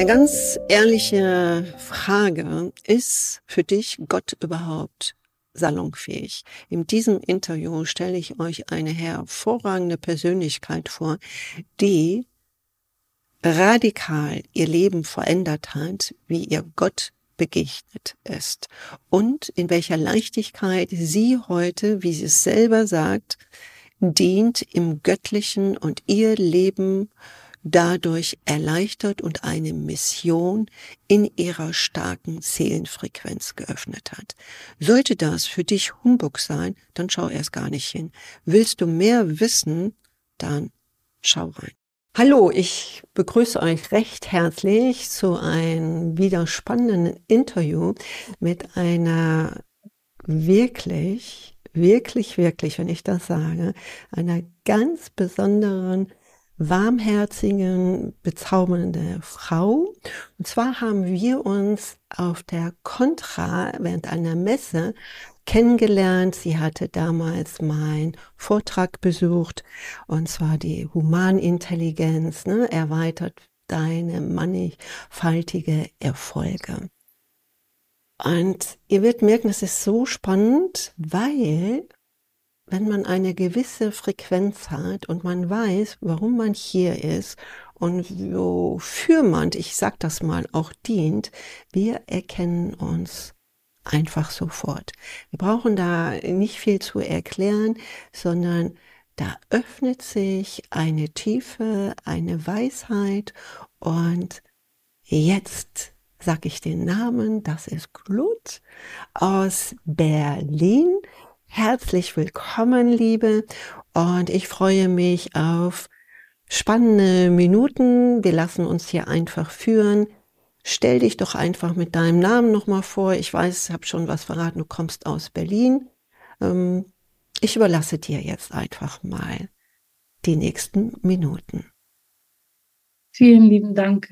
Eine ganz ehrliche Frage, ist für dich Gott überhaupt salonfähig? In diesem Interview stelle ich euch eine hervorragende Persönlichkeit vor, die radikal ihr Leben verändert hat, wie ihr Gott begegnet ist und in welcher Leichtigkeit sie heute, wie sie es selber sagt, dient im Göttlichen und ihr Leben dadurch erleichtert und eine Mission in ihrer starken Seelenfrequenz geöffnet hat. Sollte das für dich Humbug sein, dann schau erst gar nicht hin. Willst du mehr wissen, dann schau rein. Hallo, ich begrüße euch recht herzlich zu einem wieder spannenden Interview mit einer wirklich, wirklich, wirklich, wenn ich das sage, einer ganz besonderen warmherzigen, bezaubernde Frau. Und zwar haben wir uns auf der Contra während einer Messe kennengelernt. Sie hatte damals meinen Vortrag besucht, und zwar die Humanintelligenz, ne, erweitert deine mannigfaltige Erfolge. Und ihr werdet merken, es ist so spannend, weil wenn man eine gewisse Frequenz hat und man weiß, warum man hier ist und wofür man, ich sag das mal, auch dient, wir erkennen uns einfach sofort. Wir brauchen da nicht viel zu erklären, sondern da öffnet sich eine Tiefe, eine Weisheit und jetzt sag ich den Namen, das ist Glut aus Berlin. Herzlich willkommen, Liebe. Und ich freue mich auf spannende Minuten. Wir lassen uns hier einfach führen. Stell dich doch einfach mit deinem Namen nochmal vor. Ich weiß, ich habe schon was verraten, du kommst aus Berlin. Ähm, ich überlasse dir jetzt einfach mal die nächsten Minuten. Vielen lieben Dank,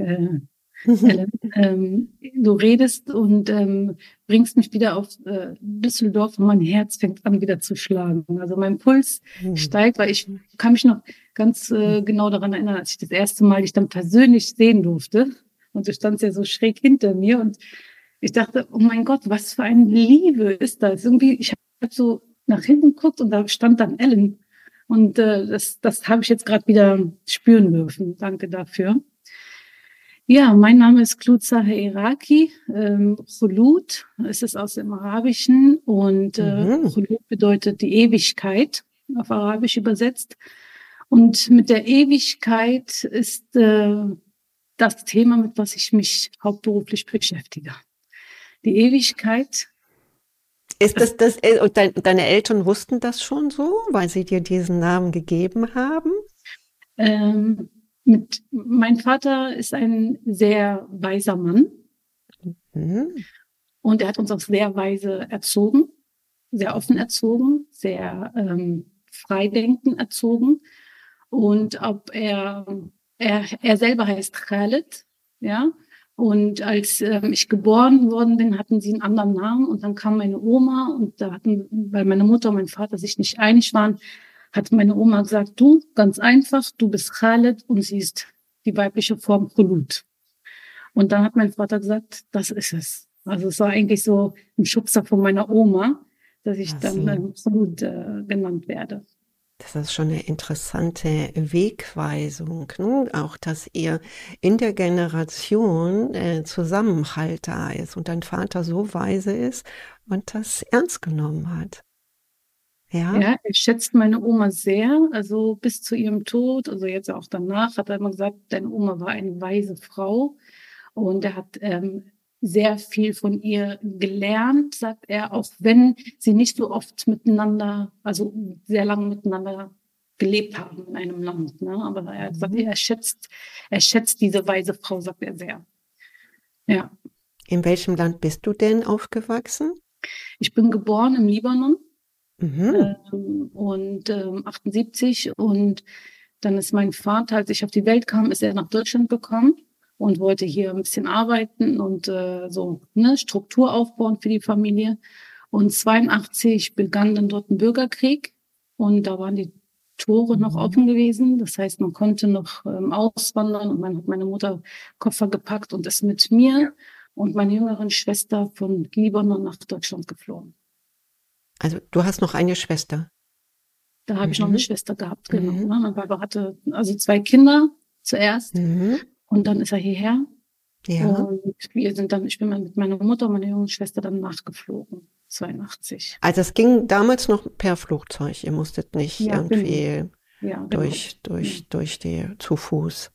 Ellen. ähm, du redest und ähm, bringst mich wieder auf äh, Düsseldorf und mein Herz fängt an wieder zu schlagen. Also mein Puls mhm. steigt, weil ich kann mich noch ganz äh, genau daran erinnern, als ich das erste Mal dich dann persönlich sehen durfte. Und du standst ja so schräg hinter mir und ich dachte, oh mein Gott, was für eine Liebe ist das? Irgendwie, ich habe so nach hinten geguckt und da stand dann Ellen. Und äh, das, das habe ich jetzt gerade wieder spüren dürfen. Danke dafür. Ja, mein Name ist Klutzahe Iraki. Ähm, Khulut, es ist aus dem Arabischen und äh, mhm. Khulut bedeutet die Ewigkeit, auf Arabisch übersetzt. Und mit der Ewigkeit ist äh, das Thema, mit was ich mich hauptberuflich beschäftige. Die Ewigkeit. Ist das das, äh, und deine Eltern wussten das schon so, weil sie dir diesen Namen gegeben haben? Ähm, mit, mein Vater ist ein sehr weiser Mann. Mhm. Und er hat uns auch sehr weise erzogen, sehr offen erzogen, sehr ähm, freidenken erzogen. Und ob er, er, er selber heißt Khaled, ja. Und als ähm, ich geboren worden bin, hatten sie einen anderen Namen. Und dann kam meine Oma und da hatten, weil meine Mutter und mein Vater sich nicht einig waren, hat meine Oma gesagt, du, ganz einfach, du bist Khaled und sie ist die weibliche Form Khulut. Und dann hat mein Vater gesagt, das ist es. Also es war eigentlich so ein Schubser von meiner Oma, dass ich Ach dann ähm, Khulut äh, genannt werde. Das ist schon eine interessante Wegweisung, ne? auch dass ihr in der Generation äh, Zusammenhalt da ist und dein Vater so weise ist und das ernst genommen hat. Ja. ja, er schätzt meine Oma sehr, also bis zu ihrem Tod, also jetzt auch danach, hat er immer gesagt, deine Oma war eine weise Frau und er hat ähm, sehr viel von ihr gelernt, sagt er, auch wenn sie nicht so oft miteinander, also sehr lange miteinander gelebt haben in einem Land. Ne? Aber er hat gesagt, mhm. er schätzt, er schätzt diese weise Frau, sagt er sehr. Ja. In welchem Land bist du denn aufgewachsen? Ich bin geboren im Libanon Mhm. Ähm, und ähm, 78 und dann ist mein Vater, als ich auf die Welt kam, ist er nach Deutschland gekommen und wollte hier ein bisschen arbeiten und äh, so ne, Struktur aufbauen für die Familie. Und 82 begann dann dort ein Bürgerkrieg und da waren die Tore mhm. noch offen gewesen. Das heißt, man konnte noch ähm, auswandern und man hat meine Mutter Koffer gepackt und ist mit mir und meiner jüngeren Schwester von Libanon nach Deutschland geflohen. Also du hast noch eine Schwester? Da habe mhm. ich noch eine mhm. Schwester gehabt, genau. Mhm. Ne? Mein Papa hatte also zwei Kinder zuerst mhm. und dann ist er hierher. Ja. Und wir sind dann, ich bin mit meiner Mutter und meiner jungen Schwester dann nachgeflogen. 82. Also es ging damals noch per Flugzeug. Ihr musstet nicht ja, irgendwie genau. ja, durch, genau. durch, durch die zu Fuß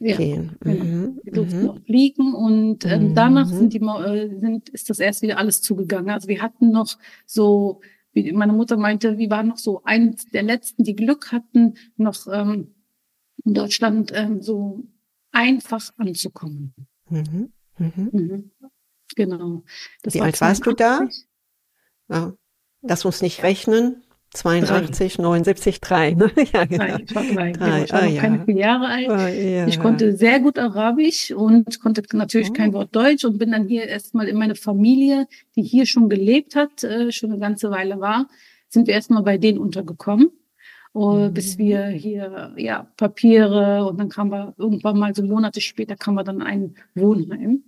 ja, gehen. Genau. Mhm. Wir durften mhm. noch fliegen und ähm, mhm. danach sind die, äh, sind, ist das erst wieder alles zugegangen. Also wir hatten noch so, wie meine Mutter meinte, wir waren noch so eins der letzten, die Glück hatten, noch ähm, in Deutschland ähm, so einfach anzukommen. Mhm. Mhm. mhm. Genau. Das Wie alt warst du da? Ja. Lass uns nicht rechnen. 82, drei. 79, 3. Ne? ja, genau. Drei, ich war drei. drei. Ich war ah, noch ja. keine vier Jahre alt. Oh, ja. Ich konnte sehr gut Arabisch und konnte natürlich oh. kein Wort Deutsch und bin dann hier erstmal in meine Familie, die hier schon gelebt hat, äh, schon eine ganze Weile war, sind wir erstmal bei denen untergekommen. Uh, mhm. bis wir hier ja Papiere und dann kam wir irgendwann mal so Monate später kam wir dann ein Wohnheim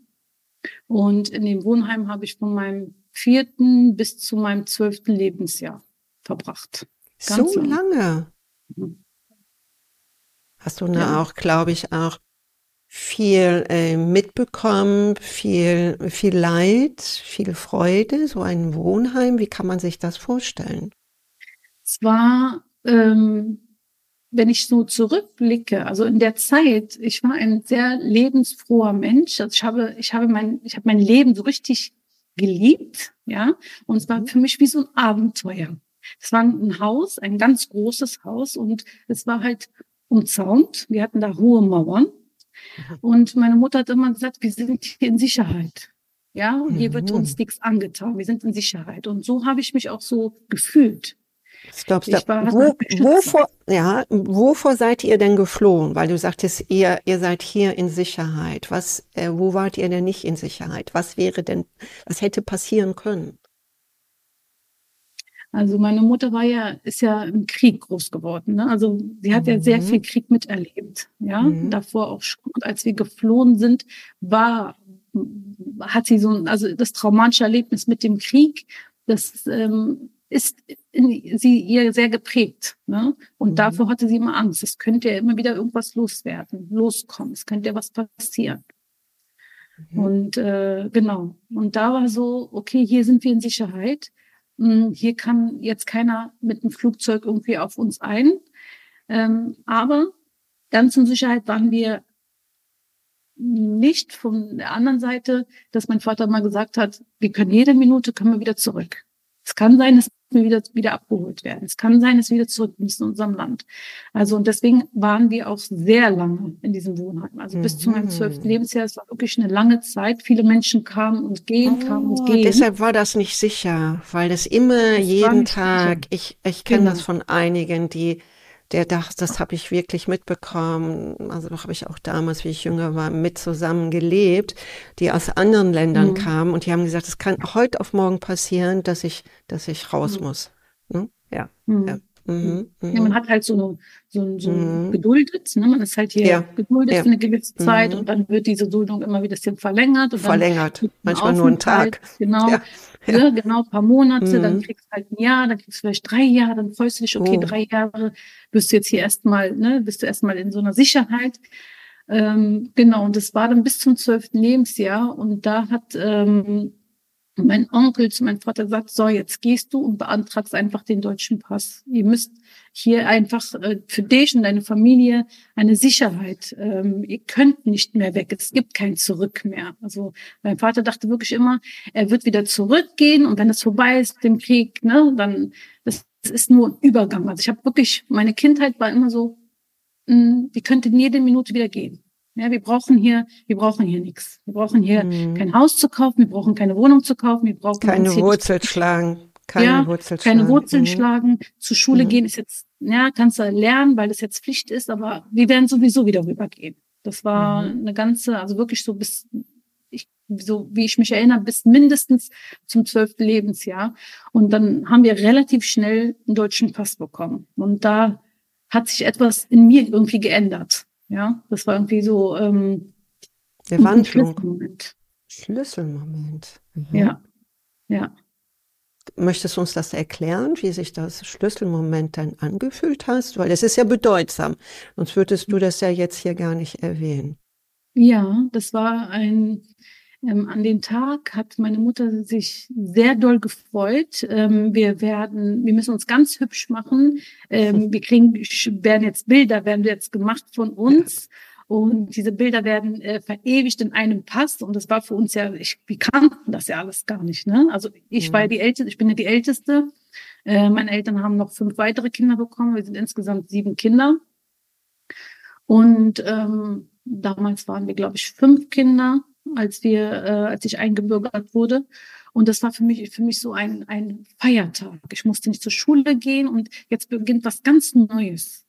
und in dem Wohnheim habe ich von meinem vierten bis zu meinem zwölften Lebensjahr verbracht. Ganz so lange. Mhm. Hast du da ja. auch, glaube ich, auch viel äh, mitbekommen, viel, viel Leid, viel Freude, so ein Wohnheim. Wie kann man sich das vorstellen? Es war, ähm, wenn ich so zurückblicke, also in der Zeit, ich war ein sehr lebensfroher Mensch. Also ich habe, ich habe mein, ich habe mein Leben so richtig geliebt, ja. Und es war mhm. für mich wie so ein Abenteuer. Es war ein Haus, ein ganz großes Haus und es war halt umzaunt. Wir hatten da hohe Mauern. Mhm. Und meine Mutter hat immer gesagt, wir sind hier in Sicherheit. Ja, und hier wird uns mhm. nichts angetan. Wir sind in Sicherheit. Und so habe ich mich auch so gefühlt. Stopp, stopp. Wo, wovor, ja, wovor seid ihr denn geflohen? Weil du sagtest, ihr, ihr seid hier in Sicherheit. Was, äh, wo wart ihr denn nicht in Sicherheit? Was wäre denn, was hätte passieren können? Also meine Mutter war ja, ist ja im Krieg groß geworden. Ne? Also sie hat mhm. ja sehr mhm. viel Krieg miterlebt. Ja, mhm. davor auch schon. Und als wir geflohen sind, war, hat sie so, also das traumatische Erlebnis mit dem Krieg, das ähm, ist in sie ihr sehr geprägt. Ne? Und mhm. davor hatte sie immer Angst. Es könnte ja immer wieder irgendwas loswerden, loskommen. Es könnte ja was passieren. Mhm. Und äh, genau. Und da war so, okay, hier sind wir in Sicherheit. Hm, hier kann jetzt keiner mit dem Flugzeug irgendwie auf uns ein. Ähm, aber ganz in Sicherheit waren wir nicht von der anderen Seite, dass mein Vater mal gesagt hat, wir können jede Minute, können wir wieder zurück. Es kann sein, dass wieder, wieder abgeholt werden. Es kann sein, dass wir wieder zurück müssen in unserem Land. Also, und deswegen waren wir auch sehr lange in diesem Wohnheim. Also, mhm. bis zu meinem zwölften mhm. Lebensjahr. Es war wirklich eine lange Zeit. Viele Menschen kamen und gehen, oh, kamen und gehen. Deshalb war das nicht sicher, weil das immer das jeden Tag, sicher. ich, ich kenne genau. das von einigen, die der das, das habe ich wirklich mitbekommen. Also doch habe ich auch damals, wie ich jünger war, mit zusammen gelebt, die aus anderen Ländern mhm. kamen und die haben gesagt, es kann heute auf morgen passieren, dass ich, dass ich raus mhm. muss. Ne? Ja. Mhm. ja. Mhm, ja, man mhm. hat halt so, so, so mhm. geduldet, ne? man ist halt hier ja. geduldet ja. für eine gewisse Zeit mhm. und dann wird diese Duldung immer wieder ein bisschen verlängert. Und verlängert, manchmal nur einen Tag. Genau, ja. Ja. genau, ein paar Monate, dann kriegst du halt ein Jahr, dann kriegst du vielleicht drei Jahre, dann freust du dich, okay, oh. drei Jahre bist du jetzt hier erstmal, ne, bist du erstmal in so einer Sicherheit. Ähm, genau, und das war dann bis zum zwölften Lebensjahr und da hat ähm, mein Onkel zu meinem Vater sagt, so, jetzt gehst du und beantragst einfach den deutschen Pass. Ihr müsst hier einfach äh, für dich und deine Familie eine Sicherheit. Ähm, ihr könnt nicht mehr weg. Es gibt kein Zurück mehr. Also mein Vater dachte wirklich immer, er wird wieder zurückgehen und wenn es vorbei ist mit dem Krieg, ne, dann das, das ist nur ein Übergang. Also ich habe wirklich, meine Kindheit war immer so, mh, hm, die könnte jede Minute wieder gehen. Ja, wir brauchen hier, wir brauchen hier nichts. Wir brauchen hier mhm. kein Haus zu kaufen, wir brauchen keine Wohnung zu kaufen, wir brauchen keine Wurzel schlagen. Keine ja, Wurzel schlagen. Keine Wurzeln mhm. schlagen. Zur Schule mhm. gehen ist jetzt, ja, kannst du lernen, weil das jetzt Pflicht ist, aber wir werden sowieso wieder rübergehen. Das war mhm. eine ganze, also wirklich so bis, ich, so wie ich mich erinnere, bis mindestens zum zwölften Lebensjahr. Und dann haben wir relativ schnell einen deutschen Pass bekommen. Und da hat sich etwas in mir irgendwie geändert. Ja, das war irgendwie so ähm, der Wandlung. Schlüsselmoment. Schlüsselmoment. Mhm. Ja, ja. Möchtest du uns das erklären, wie sich das Schlüsselmoment dann angefühlt hast? Weil es ist ja bedeutsam, sonst würdest du das ja jetzt hier gar nicht erwähnen. Ja, das war ein, ähm, an dem Tag hat meine Mutter sich sehr doll gefreut. Ähm, wir werden, wir müssen uns ganz hübsch machen. Ähm, wir kriegen, werden jetzt Bilder, werden jetzt gemacht von uns. Und diese Bilder werden äh, verewigt in einem Pass. Und das war für uns ja, ich, wir kannten das ja alles gar nicht. Ne? Also ich mhm. war ja die Älteste, ich bin ja die Älteste. Äh, meine Eltern haben noch fünf weitere Kinder bekommen. Wir sind insgesamt sieben Kinder. Und ähm, damals waren wir, glaube ich, fünf Kinder, als wir, äh, als ich eingebürgert wurde. Und das war für mich, für mich so ein, ein Feiertag. Ich musste nicht zur Schule gehen und jetzt beginnt was ganz Neues.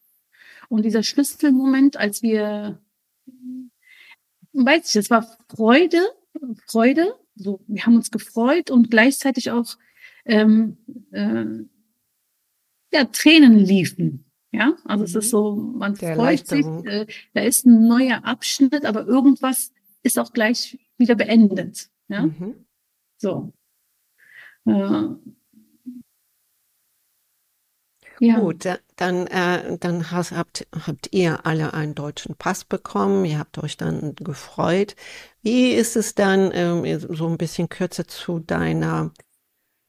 Und dieser Schlüsselmoment, als wir weiß ich, es war Freude, Freude. So, wir haben uns gefreut und gleichzeitig auch ähm, äh, ja, Tränen liefen. Ja, also mhm. es ist mhm. so, man Der freut sich, äh, da ist ein neuer Abschnitt, aber irgendwas ist auch gleich wieder beendet. Ja, mhm. so. Äh, ja. Gut, dann, äh, dann hast, habt, habt ihr alle einen deutschen Pass bekommen, ihr habt euch dann gefreut. Wie ist es dann ähm, so ein bisschen kürzer zu deiner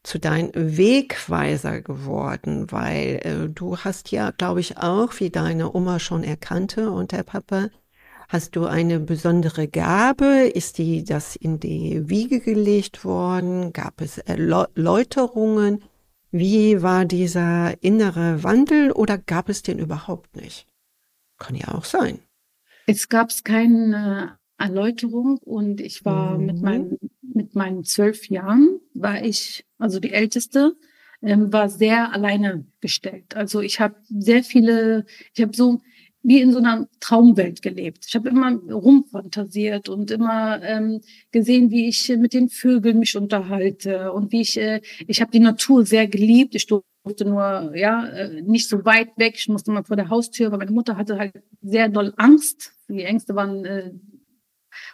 zu deinem Wegweiser geworden, weil äh, du hast ja, glaube ich, auch, wie deine Oma schon erkannte und der Papa, hast du eine besondere Gabe? Ist die das in die Wiege gelegt worden? Gab es Erläuterungen? Wie war dieser innere Wandel oder gab es den überhaupt nicht? Kann ja auch sein. Es gab keine Erläuterung und ich war mhm. mit meinen mit meinen zwölf Jahren war ich also die älteste ähm, war sehr alleine gestellt. Also ich habe sehr viele, ich habe so wie in so einer Traumwelt gelebt. Ich habe immer rumfantasiert und immer ähm, gesehen, wie ich mit den Vögeln mich unterhalte und wie ich, äh, ich habe die Natur sehr geliebt. Ich durfte nur, ja, äh, nicht so weit weg. Ich musste mal vor der Haustür, weil meine Mutter hatte halt sehr doll Angst. Die Ängste waren, äh,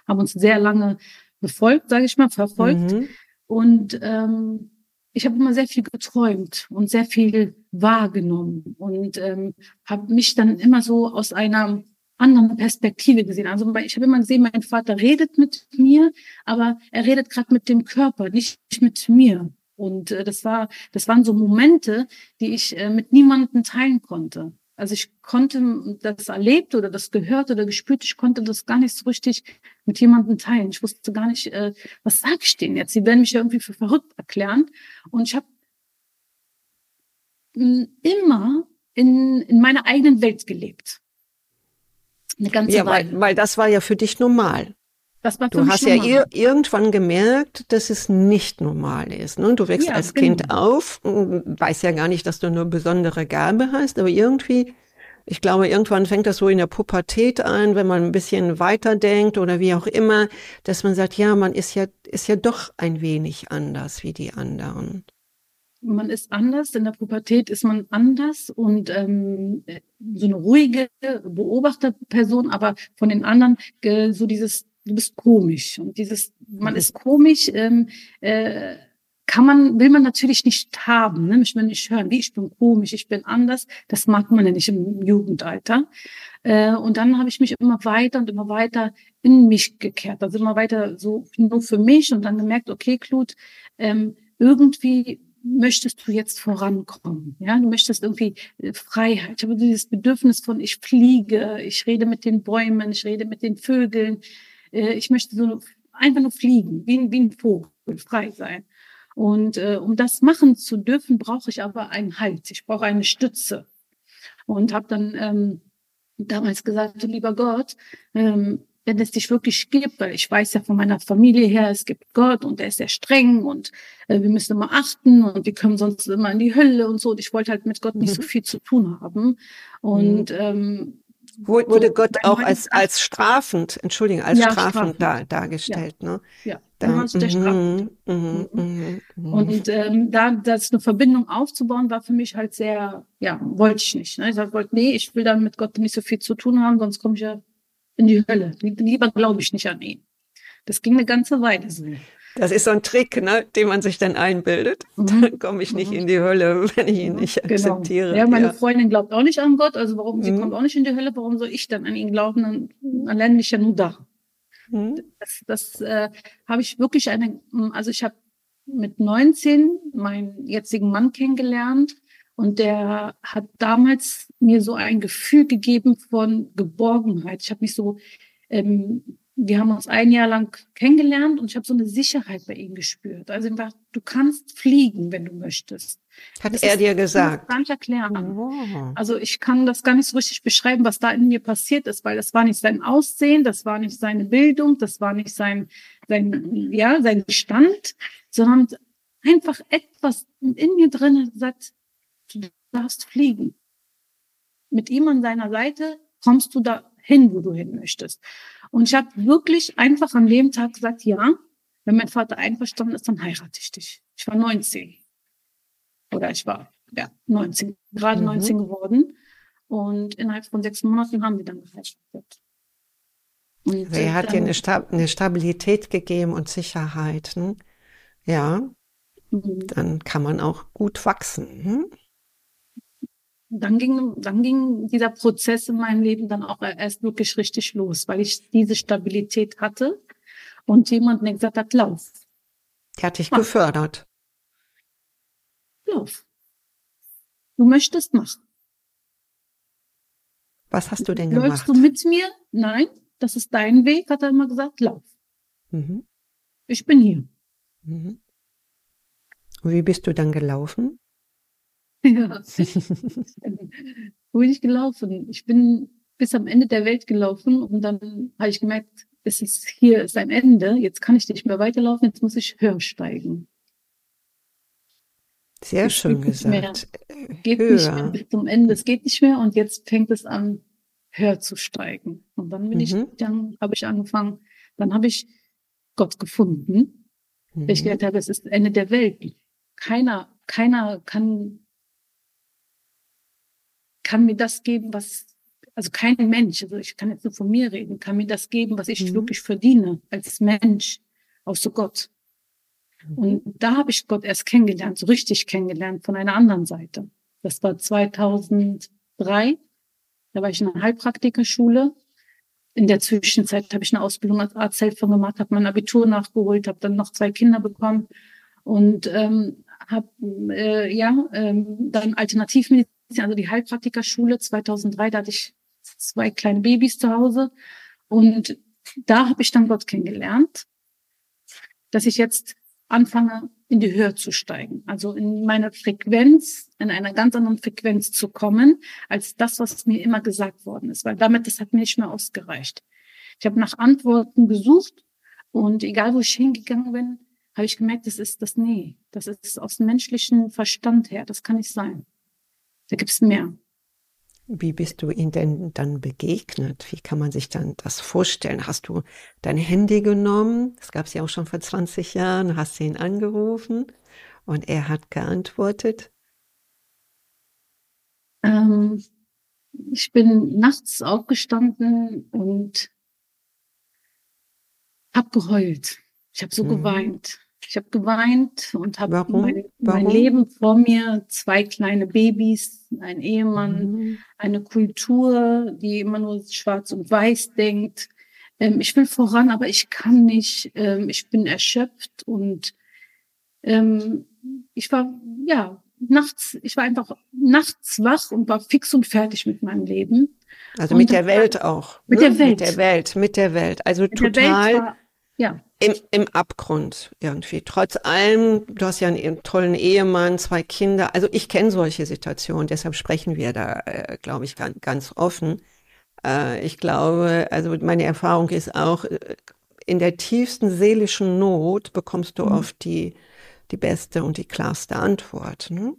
haben uns sehr lange befolgt, sage ich mal, verfolgt. Mhm. Und ähm, ich habe immer sehr viel geträumt und sehr viel wahrgenommen und ähm, habe mich dann immer so aus einer anderen Perspektive gesehen. Also ich habe immer gesehen, mein Vater redet mit mir, aber er redet gerade mit dem Körper, nicht mit mir. Und äh, das war, das waren so Momente, die ich äh, mit niemandem teilen konnte. Also ich konnte das erlebt oder das gehört oder gespürt, ich konnte das gar nicht so richtig mit jemandem teilen. Ich wusste gar nicht, äh, was sage ich denen jetzt? Sie werden mich ja irgendwie für verrückt erklären. Und ich habe immer in, in meiner eigenen Welt gelebt. Eine ganze ja, Weile. Weil, weil das war ja für dich normal. Das war für du hast ja ir irgendwann gemerkt, dass es nicht normal ist. Ne? Du wächst ja, als genau. Kind auf, weiß ja gar nicht, dass du eine besondere Gabe hast, aber irgendwie, ich glaube, irgendwann fängt das so in der Pubertät an, wenn man ein bisschen weiterdenkt oder wie auch immer, dass man sagt, ja, man ist ja, ist ja doch ein wenig anders wie die anderen man ist anders, in der Pubertät ist man anders und ähm, so eine ruhige Beobachterperson, aber von den anderen äh, so dieses du bist komisch. Und dieses, man mhm. ist komisch, ähm, äh, kann man, will man natürlich nicht haben, ne? Ich will nicht hören, wie ich bin komisch, ich bin anders. Das mag man ja nicht im Jugendalter. Äh, und dann habe ich mich immer weiter und immer weiter in mich gekehrt. Also immer weiter so nur für mich und dann gemerkt, okay, Klut, ähm, irgendwie möchtest du jetzt vorankommen? Ja, du möchtest irgendwie äh, Freiheit. Ich habe dieses Bedürfnis von, ich fliege, ich rede mit den Bäumen, ich rede mit den Vögeln, äh, ich möchte so einfach nur fliegen, wie, wie ein Vogel, frei sein. Und äh, um das machen zu dürfen, brauche ich aber einen Halt. Ich brauche eine Stütze. Und habe dann ähm, damals gesagt, lieber Gott, ähm, wenn es dich wirklich gibt, weil ich weiß ja von meiner Familie her, es gibt Gott und er ist sehr streng und äh, wir müssen immer achten und wir können sonst immer in die Hölle und so. Und ich wollte halt mit Gott nicht mhm. so viel zu tun haben. Und mhm. ähm, wurde Gott auch als, als strafend, Entschuldigung, als ja, strafend, strafend. Da, dargestellt, ja. ne? Ja, da, mhm, der strafend. Mhm, mhm, mhm, und ähm, da das eine Verbindung aufzubauen, war für mich halt sehr, ja, wollte ich nicht. Ne? Ich wollte, nee, ich will dann mit Gott nicht so viel zu tun haben, sonst komme ich ja in die Hölle. Lieber glaube ich nicht an ihn. Das ging eine ganze Weile so. Das ist so ein Trick, ne, den man sich dann einbildet. Mhm. Dann komme ich nicht mhm. in die Hölle, wenn ich ihn mhm. nicht genau. akzeptiere. Ja, meine ja. Freundin glaubt auch nicht an Gott, also warum, sie mhm. kommt auch nicht in die Hölle, warum soll ich dann an ihn glauben? Dann, dann lerne ich ja nur da. Mhm. Das, das äh, habe ich wirklich eine, also ich habe mit 19 meinen jetzigen Mann kennengelernt und der hat damals mir so ein Gefühl gegeben von Geborgenheit. Ich habe mich so ähm, wir haben uns ein Jahr lang kennengelernt und ich habe so eine Sicherheit bei ihm gespürt. Also einfach, du kannst fliegen, wenn du möchtest. Hat das er dir gesagt? Gar nicht erklären. Oh. Also ich kann das gar nicht so richtig beschreiben, was da in mir passiert ist, weil das war nicht sein Aussehen, das war nicht seine Bildung, das war nicht sein, sein, ja, sein Stand, sondern einfach etwas in mir drin gesagt, du darfst fliegen. Mit ihm an seiner Seite kommst du da hin, wo du hin möchtest. Und ich habe wirklich einfach an dem Tag gesagt, ja, wenn mein Vater einverstanden ist, dann heirate ich dich. Ich war 19. Oder ich war, ja, 19, gerade mhm. 19 geworden. Und innerhalb von sechs Monaten haben wir dann geheiratet. Und also er hat dir eine, Stab eine, Stabilität gegeben und Sicherheit. Hm? Ja, mhm. dann kann man auch gut wachsen. Hm? Dann ging, dann ging dieser Prozess in meinem Leben dann auch erst wirklich richtig los, weil ich diese Stabilität hatte und jemand mir gesagt hat, lauf. Der hat dich mach. gefördert. Lauf. Du möchtest machen. Was hast du denn Läufst gemacht? Läufst du mit mir? Nein, das ist dein Weg, hat er immer gesagt, lauf. Mhm. Ich bin hier. Mhm. Wie bist du dann gelaufen? Ja. Wo bin ich gelaufen? Ich bin bis am Ende der Welt gelaufen und dann habe ich gemerkt, es ist hier ist ein Ende. Jetzt kann ich nicht mehr weiterlaufen. Jetzt muss ich höher steigen. Sehr es schön gesagt. Mehr, geht höher. nicht mehr bis zum Ende. Es geht nicht mehr und jetzt fängt es an, höher zu steigen. Und dann bin mhm. ich, dann habe ich angefangen, dann habe ich Gott gefunden. Mhm. Ich gedacht habe, es ist das Ende der Welt. Keiner, keiner kann kann mir das geben, was, also kein Mensch, also ich kann jetzt nur von mir reden, kann mir das geben, was ich mhm. wirklich verdiene als Mensch, außer Gott. Mhm. Und da habe ich Gott erst kennengelernt, so richtig kennengelernt von einer anderen Seite. Das war 2003. Da war ich in einer Heilpraktikerschule. In der Zwischenzeit habe ich eine Ausbildung als Arzthelfer gemacht, habe mein Abitur nachgeholt, habe dann noch zwei Kinder bekommen und ähm, habe äh, ja ähm, dann Alternativmedizin also die Heilpraktikerschule 2003, da hatte ich zwei kleine Babys zu Hause. Und da habe ich dann Gott kennengelernt, dass ich jetzt anfange, in die Höhe zu steigen, also in meiner Frequenz, in einer ganz anderen Frequenz zu kommen, als das, was mir immer gesagt worden ist, weil damit, das hat mir nicht mehr ausgereicht. Ich habe nach Antworten gesucht und egal, wo ich hingegangen bin, habe ich gemerkt, das ist das Nee, das ist aus dem menschlichen Verstand her, das kann nicht sein. Da gibt es mehr. Wie bist du ihm denn dann begegnet? Wie kann man sich dann das vorstellen? Hast du dein Handy genommen? Das gab es ja auch schon vor 20 Jahren. Hast du ihn angerufen und er hat geantwortet? Ähm, ich bin nachts aufgestanden und habe geheult. Ich habe so mhm. geweint. Ich habe geweint und habe mein, mein, Leben vor mir, zwei kleine Babys, ein Ehemann, mhm. eine Kultur, die immer nur schwarz und weiß denkt. Ähm, ich will voran, aber ich kann nicht. Ähm, ich bin erschöpft und ähm, ich war, ja, nachts, ich war einfach nachts wach und war fix und fertig mit meinem Leben. Also und mit der Welt auch. Mit ne? der Welt. Mit der Welt, mit der Welt. Also mit total. Ja. Im, Im Abgrund irgendwie. Trotz allem, du hast ja einen tollen Ehemann, zwei Kinder. Also ich kenne solche Situationen, deshalb sprechen wir da, äh, glaube ich, ganz, ganz offen. Äh, ich glaube, also meine Erfahrung ist auch, äh, in der tiefsten seelischen Not bekommst du mhm. oft die, die beste und die klarste Antwort. Ne?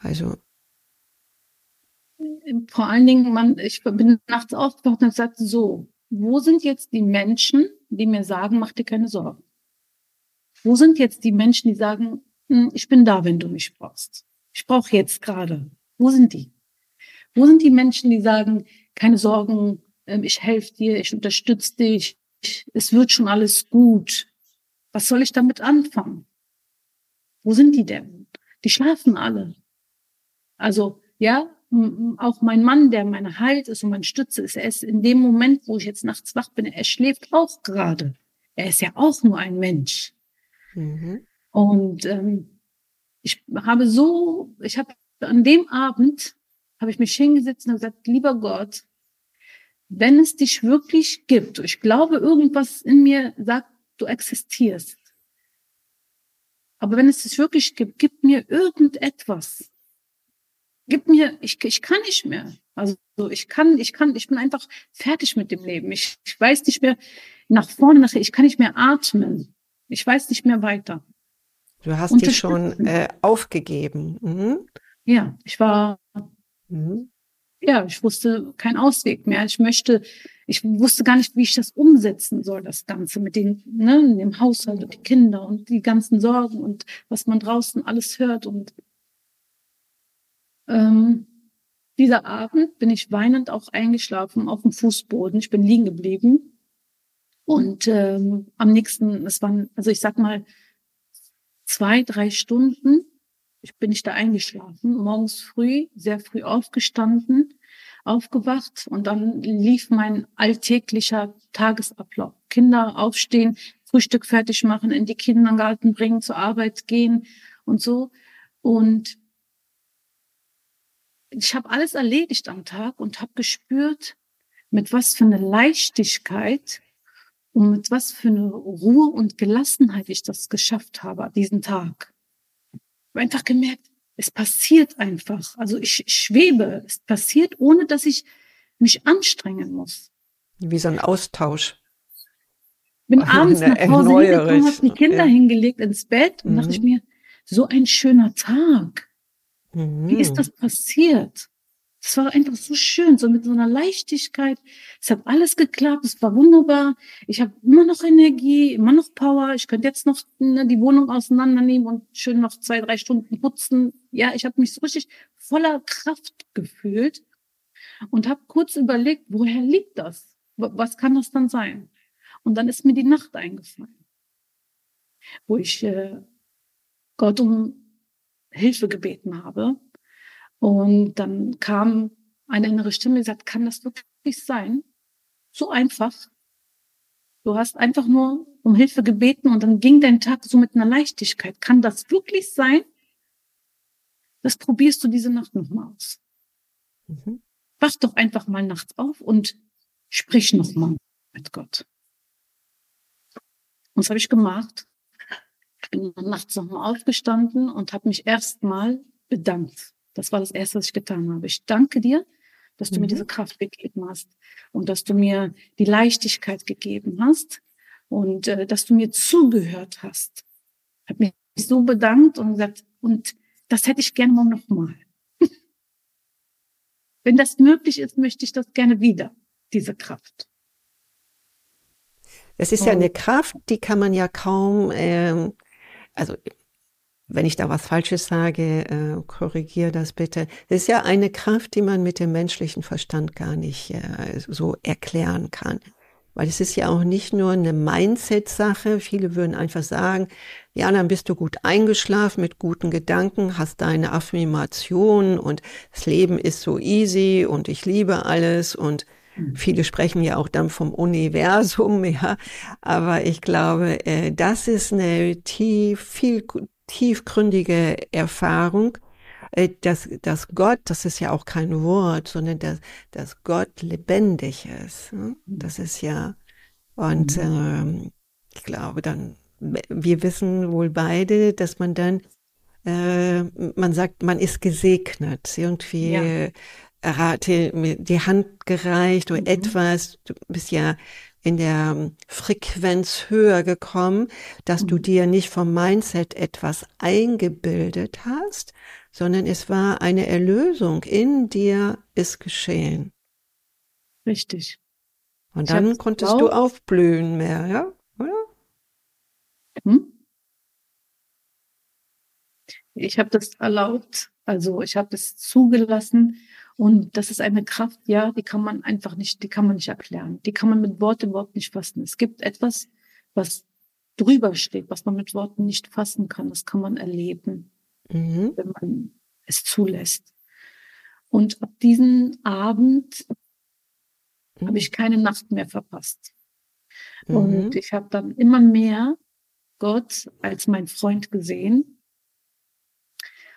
Also vor allen Dingen, man, ich bin nachts aufgewacht und gesagt, so, wo sind jetzt die Menschen, die mir sagen, mach dir keine Sorgen? Wo sind jetzt die Menschen, die sagen, hm, ich bin da, wenn du mich brauchst? Ich brauche jetzt gerade. Wo sind die? Wo sind die Menschen, die sagen, keine Sorgen, ähm, ich helfe dir, ich unterstütze dich, es wird schon alles gut. Was soll ich damit anfangen? Wo sind die denn? Die schlafen alle. Also, ja, auch mein Mann, der meine Halt ist und mein Stütze ist, er ist in dem Moment, wo ich jetzt nachts wach bin, er schläft auch gerade. Er ist ja auch nur ein Mensch. Mhm. Und ähm, ich habe so, ich habe an dem Abend, habe ich mich hingesetzt und gesagt, lieber Gott, wenn es dich wirklich gibt, ich glaube, irgendwas in mir sagt, du existierst. Aber wenn es dich wirklich gibt, gib mir irgendetwas. Gib mir, ich, ich kann nicht mehr. Also ich kann, ich kann, ich bin einfach fertig mit dem Leben. Ich, ich weiß nicht mehr nach vorne, nach, ich kann nicht mehr atmen. Ich weiß nicht mehr weiter. Du hast dich schon äh, aufgegeben. Mhm. Ja, ich war mhm ja, ich wusste keinen Ausweg mehr. Ich möchte, ich wusste gar nicht, wie ich das umsetzen soll, das Ganze mit den, ne, dem Haushalt und die Kinder und die ganzen Sorgen und was man draußen alles hört. Und ähm, dieser Abend bin ich weinend auch eingeschlafen auf dem Fußboden. Ich bin liegen geblieben. Und ähm, am nächsten, es waren, also ich sag mal, zwei, drei Stunden ich bin nicht da eingeschlafen, morgens früh, sehr früh aufgestanden, aufgewacht und dann lief mein alltäglicher Tagesablauf. Kinder aufstehen, Frühstück fertig machen, in die Kindergarten bringen, zur Arbeit gehen und so. Und ich habe alles erledigt am Tag und habe gespürt, mit was für eine Leichtigkeit und mit was für eine Ruhe und Gelassenheit ich das geschafft habe, diesen Tag habe einfach gemerkt, es passiert einfach. Also ich schwebe, es passiert, ohne dass ich mich anstrengen muss. Wie so ein Austausch. Bin abends nach Hause gekommen, habe die Kinder ja. hingelegt ins Bett und mhm. dachte ich mir, so ein schöner Tag. Mhm. Wie ist das passiert? Es war einfach so schön, so mit so einer Leichtigkeit. Es hat alles geklappt, es war wunderbar. Ich habe immer noch Energie, immer noch Power. Ich könnte jetzt noch ne, die Wohnung auseinandernehmen und schön noch zwei, drei Stunden putzen. Ja, ich habe mich so richtig voller Kraft gefühlt und habe kurz überlegt, woher liegt das? Was kann das dann sein? Und dann ist mir die Nacht eingefallen, wo ich äh, Gott um Hilfe gebeten habe und dann kam eine innere Stimme, die sagt, kann das wirklich sein? So einfach. Du hast einfach nur um Hilfe gebeten und dann ging dein Tag so mit einer Leichtigkeit. Kann das wirklich sein? Das probierst du diese Nacht nochmal aus. Mhm. Wach doch einfach mal nachts auf und sprich nochmal mit Gott. Und das habe ich gemacht. Bin nachts nochmal aufgestanden und habe mich erstmal bedankt das war das Erste, was ich getan habe. Ich danke dir, dass du mhm. mir diese Kraft gegeben hast und dass du mir die Leichtigkeit gegeben hast und äh, dass du mir zugehört hast. Ich habe mich so bedankt und gesagt, und das hätte ich gerne mal nochmal. Wenn das möglich ist, möchte ich das gerne wieder, diese Kraft. Es ist ja eine Kraft, die kann man ja kaum, ähm, also wenn ich da was Falsches sage, äh, korrigiere das bitte. Es ist ja eine Kraft, die man mit dem menschlichen Verstand gar nicht äh, so erklären kann. Weil es ist ja auch nicht nur eine Mindset-Sache. Viele würden einfach sagen, ja, dann bist du gut eingeschlafen mit guten Gedanken, hast deine Affirmation und das Leben ist so easy und ich liebe alles und. Viele sprechen ja auch dann vom Universum, ja. Aber ich glaube, äh, das ist eine tief, viel tiefgründige Erfahrung, äh, dass, dass Gott, das ist ja auch kein Wort, sondern dass, dass Gott lebendig ist. Ne? Das ist ja, und mhm. ähm, ich glaube dann, wir wissen wohl beide, dass man dann, äh, man sagt, man ist gesegnet, irgendwie ja. Die, die Hand gereicht oder mhm. etwas, du bist ja in der ähm, Frequenz höher gekommen, dass du mhm. dir nicht vom Mindset etwas eingebildet hast, sondern es war eine Erlösung in dir ist geschehen. Richtig. Und dann konntest du aufblühen mehr, ja? Oder? Hm? Ich habe das erlaubt, also ich habe es zugelassen und das ist eine Kraft, ja, die kann man einfach nicht, die kann man nicht erklären. Die kann man mit Worten überhaupt nicht fassen. Es gibt etwas, was drüber steht, was man mit Worten nicht fassen kann. Das kann man erleben, mhm. wenn man es zulässt. Und ab diesem Abend mhm. habe ich keine Nacht mehr verpasst. Mhm. Und ich habe dann immer mehr Gott als mein Freund gesehen,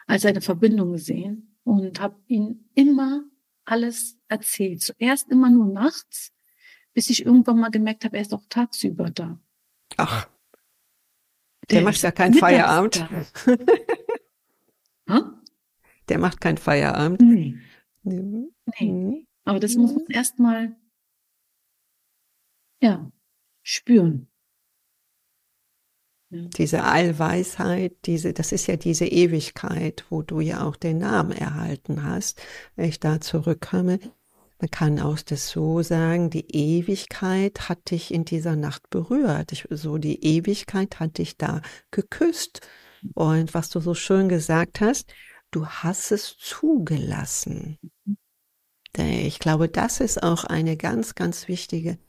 als eine Verbindung gesehen und habe ihn immer alles erzählt. Zuerst immer nur nachts, bis ich irgendwann mal gemerkt habe, er ist auch tagsüber da. Ach. Der, der macht ja keinen Feierabend. der macht keinen Feierabend. Nee. Nee. nee. Aber das muss man erstmal ja, spüren. Ja. Diese Allweisheit, diese, das ist ja diese Ewigkeit, wo du ja auch den Namen erhalten hast, wenn ich da zurückkomme. Man kann auch das so sagen, die Ewigkeit hat dich in dieser Nacht berührt. Ich, so die Ewigkeit hat dich da geküsst. Und was du so schön gesagt hast, du hast es zugelassen. Ich glaube, das ist auch eine ganz, ganz wichtige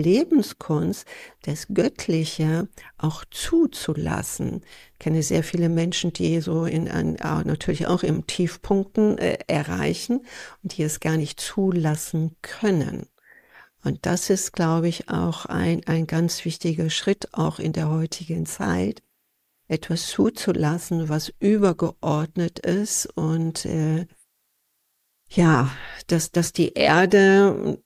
Lebenskunst, das Göttliche auch zuzulassen. Ich kenne sehr viele Menschen, die so in ein, natürlich auch im Tiefpunkten äh, erreichen und die es gar nicht zulassen können. Und das ist, glaube ich, auch ein, ein ganz wichtiger Schritt auch in der heutigen Zeit, etwas zuzulassen, was übergeordnet ist und äh, ja, dass, dass die Erde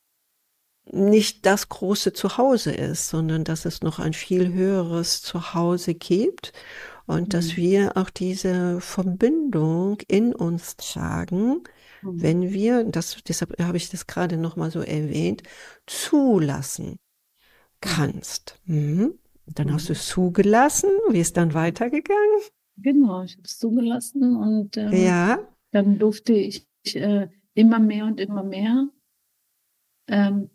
nicht das große Zuhause ist, sondern dass es noch ein viel höheres Zuhause gibt und mhm. dass wir auch diese Verbindung in uns tragen, mhm. wenn wir, das, deshalb habe ich das gerade nochmal so erwähnt, zulassen kannst. Mhm. Dann hast du es zugelassen. Wie ist dann weitergegangen? Genau, ich habe es zugelassen und äh, ja. dann durfte ich äh, immer mehr und immer mehr ähm,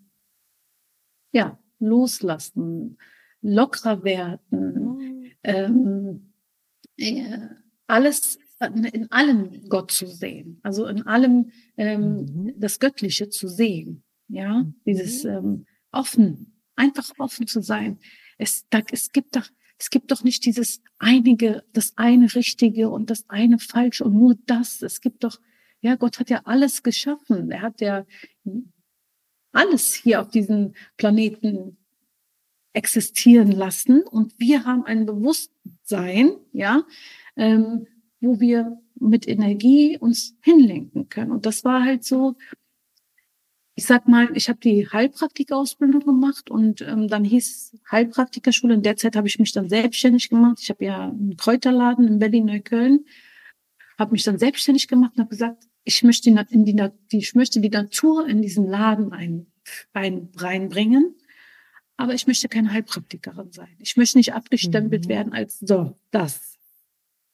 ja, loslassen, lockerer werden, mhm. ähm, äh, alles in allem Gott zu sehen, also in allem ähm, mhm. das Göttliche zu sehen, ja, mhm. dieses ähm, offen, einfach offen zu sein. Es, da, es gibt doch, es gibt doch nicht dieses einige, das eine Richtige und das eine falsche und nur das. Es gibt doch, ja, Gott hat ja alles geschaffen. Er hat ja alles hier auf diesem Planeten existieren lassen und wir haben ein Bewusstsein, ja, ähm, wo wir mit Energie uns hinlenken können. Und das war halt so, ich sag mal, ich habe die Heilpraktikausbildung gemacht und ähm, dann hieß Heilpraktikerschule. In der Zeit habe ich mich dann selbstständig gemacht. Ich habe ja einen Kräuterladen in Berlin-Neukölln, habe mich dann selbstständig gemacht und habe gesagt, ich möchte, die, die, ich möchte die Natur in diesen Laden ein, ein, reinbringen, aber ich möchte keine Heilpraktikerin sein. Ich möchte nicht abgestempelt mhm. werden als so, das,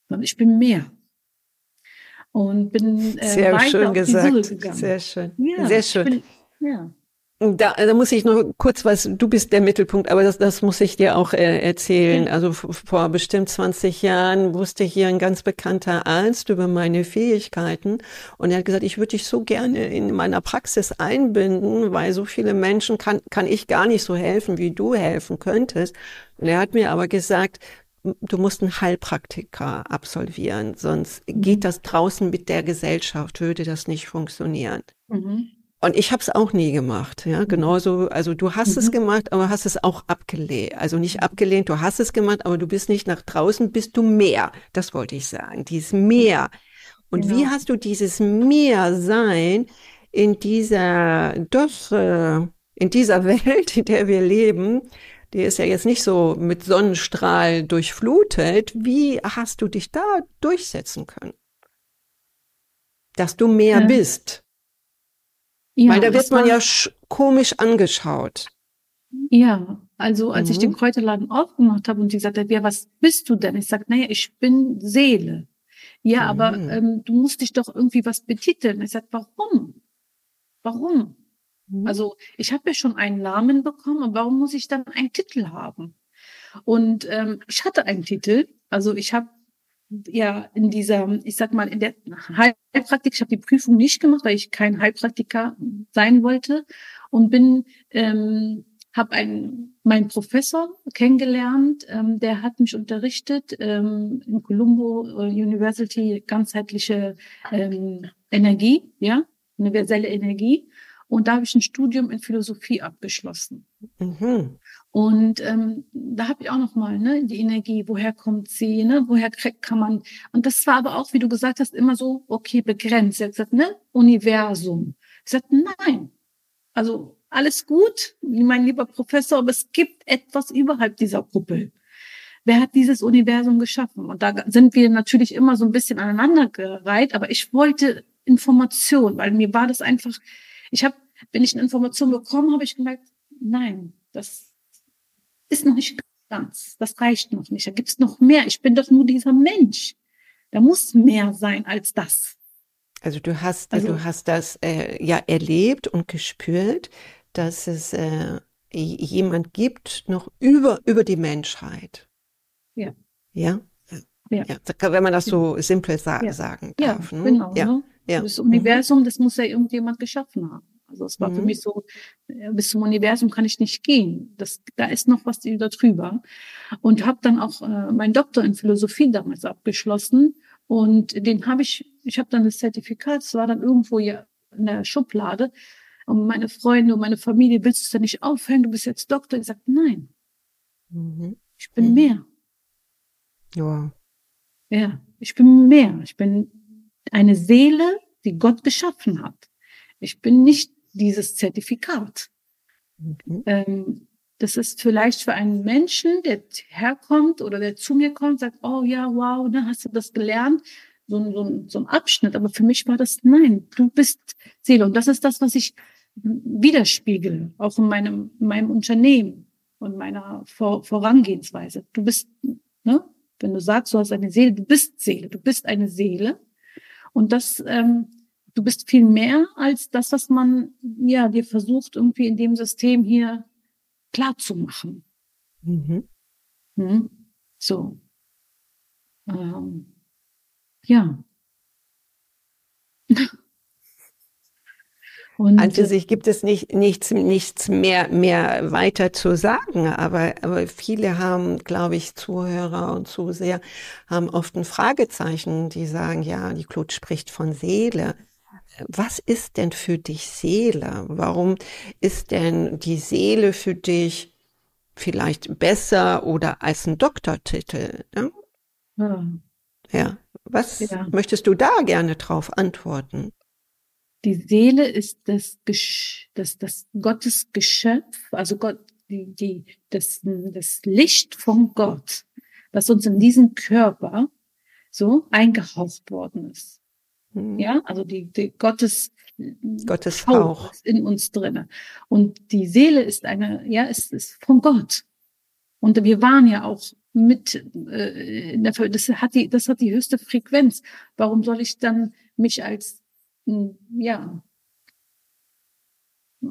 sondern ich bin mehr. Und bin äh, Sehr schön gesagt. Sehr schön. Ja, Sehr schön. Bin, ja. Da, da muss ich noch kurz was, du bist der Mittelpunkt, aber das, das muss ich dir auch äh, erzählen. Also vor bestimmt 20 Jahren wusste hier ein ganz bekannter Arzt über meine Fähigkeiten und er hat gesagt, ich würde dich so gerne in meiner Praxis einbinden, weil so viele Menschen kann, kann ich gar nicht so helfen, wie du helfen könntest. Und er hat mir aber gesagt, du musst einen Heilpraktiker absolvieren, sonst mhm. geht das draußen mit der Gesellschaft, würde das nicht funktionieren. Mhm. Und ich habe es auch nie gemacht, ja, mhm. genauso. Also du hast mhm. es gemacht, aber hast es auch abgelehnt. Also nicht abgelehnt, du hast es gemacht, aber du bist nicht nach draußen, bist du mehr. Das wollte ich sagen, dieses Mehr. Und genau. wie hast du dieses Mehr sein in dieser doch äh, in dieser Welt, in der wir leben? Die ist ja jetzt nicht so mit Sonnenstrahl durchflutet. Wie hast du dich da durchsetzen können? Dass du mehr ja. bist. Ja, Weil da wird man ja komisch angeschaut. Ja, also als mhm. ich den Kräuterladen aufgemacht habe und die sagte, ja, was bist du denn? Ich sag, naja, ich bin Seele. Ja, mhm. aber ähm, du musst dich doch irgendwie was betiteln. Ich sag, warum? Warum? Mhm. Also ich habe ja schon einen Namen bekommen, und warum muss ich dann einen Titel haben? Und ähm, ich hatte einen Titel, also ich habe ja in dieser, ich sag mal, in der Heilpraktik, ich habe die Prüfung nicht gemacht, weil ich kein Heilpraktiker sein wollte und bin ähm, habe einen meinen Professor kennengelernt, ähm, der hat mich unterrichtet ähm, in Colombo University ganzheitliche ähm, Energie, ja, universelle Energie. Und da habe ich ein Studium in Philosophie abgeschlossen. Mhm. Und ähm, da habe ich auch noch mal ne, die Energie, woher kommt sie, ne, woher kann man. Und das war aber auch, wie du gesagt hast, immer so, okay, begrenzt. Er hat gesagt, ne, Universum. Ich sagte, nein. Also alles gut, mein lieber Professor, aber es gibt etwas überhalb dieser Kuppel. Wer hat dieses Universum geschaffen? Und da sind wir natürlich immer so ein bisschen aneinandergereiht, aber ich wollte Information, weil mir war das einfach, ich habe, wenn ich eine Information bekommen habe, ich gemerkt, nein, das ist noch nicht ganz, das reicht noch nicht, da gibt's noch mehr. Ich bin doch nur dieser Mensch. Da muss mehr sein als das. Also du hast, also, du hast das äh, ja erlebt und gespürt, dass es äh, jemand gibt, noch über, über die Menschheit. Ja. Ja? Ja. ja. Wenn man das so simpel sa ja. sagen darf. Ja, ne? genau. Ja. Ne? Ja. Das Universum, das muss ja irgendjemand geschaffen haben. Also es war mhm. für mich so, äh, bis zum Universum kann ich nicht gehen. Das, da ist noch was da drüber. Und habe dann auch äh, meinen Doktor in Philosophie damals abgeschlossen. Und den habe ich, ich habe dann das Zertifikat, es war dann irgendwo hier in der Schublade. Und meine Freunde und meine Familie, willst du es denn nicht aufhängen? Du bist jetzt Doktor. Ich sagte, nein. Mhm. Ich bin mhm. mehr. Ja. Ja, ich bin mehr. Ich bin eine Seele, die Gott geschaffen hat. Ich bin nicht dieses Zertifikat. Mhm. Ähm, das ist vielleicht für einen Menschen, der herkommt oder der zu mir kommt, sagt, oh ja, wow, ne, hast du das gelernt? So, ein, so, so ein Abschnitt. Aber für mich war das, nein, du bist Seele. Und das ist das, was ich widerspiegel, auch in meinem, in meinem Unternehmen und meiner Vor Vorangehensweise. Du bist, ne, wenn du sagst, du hast eine Seele, du bist Seele, du bist eine Seele. Und das, ähm, du bist viel mehr als das, was man ja dir versucht, irgendwie in dem System hier klar zu machen. Mhm. Hm? So. Ähm, ja. Und An für sich gibt es nicht, nichts, nichts mehr, mehr weiter zu sagen, aber, aber viele haben, glaube ich, Zuhörer und Zuseher haben oft ein Fragezeichen, die sagen, ja, die Claude spricht von Seele. Was ist denn für dich Seele? Warum ist denn die Seele für dich vielleicht besser oder als ein Doktortitel? Ne? Ja. ja. Was ja. möchtest du da gerne drauf antworten? die Seele ist das, Gesch das, das Gottes Geschöpf, also Gott, die, die, das, das Licht von Gott, das uns in diesen Körper so eingehaucht worden ist. Mhm. Ja, also die, die Gottes, Gottes Hauch ist in uns drinne. Und die Seele ist eine, ja, ist, ist von Gott. Und wir waren ja auch mit, äh, in der, das hat die, das hat die höchste Frequenz. Warum soll ich dann mich als ja,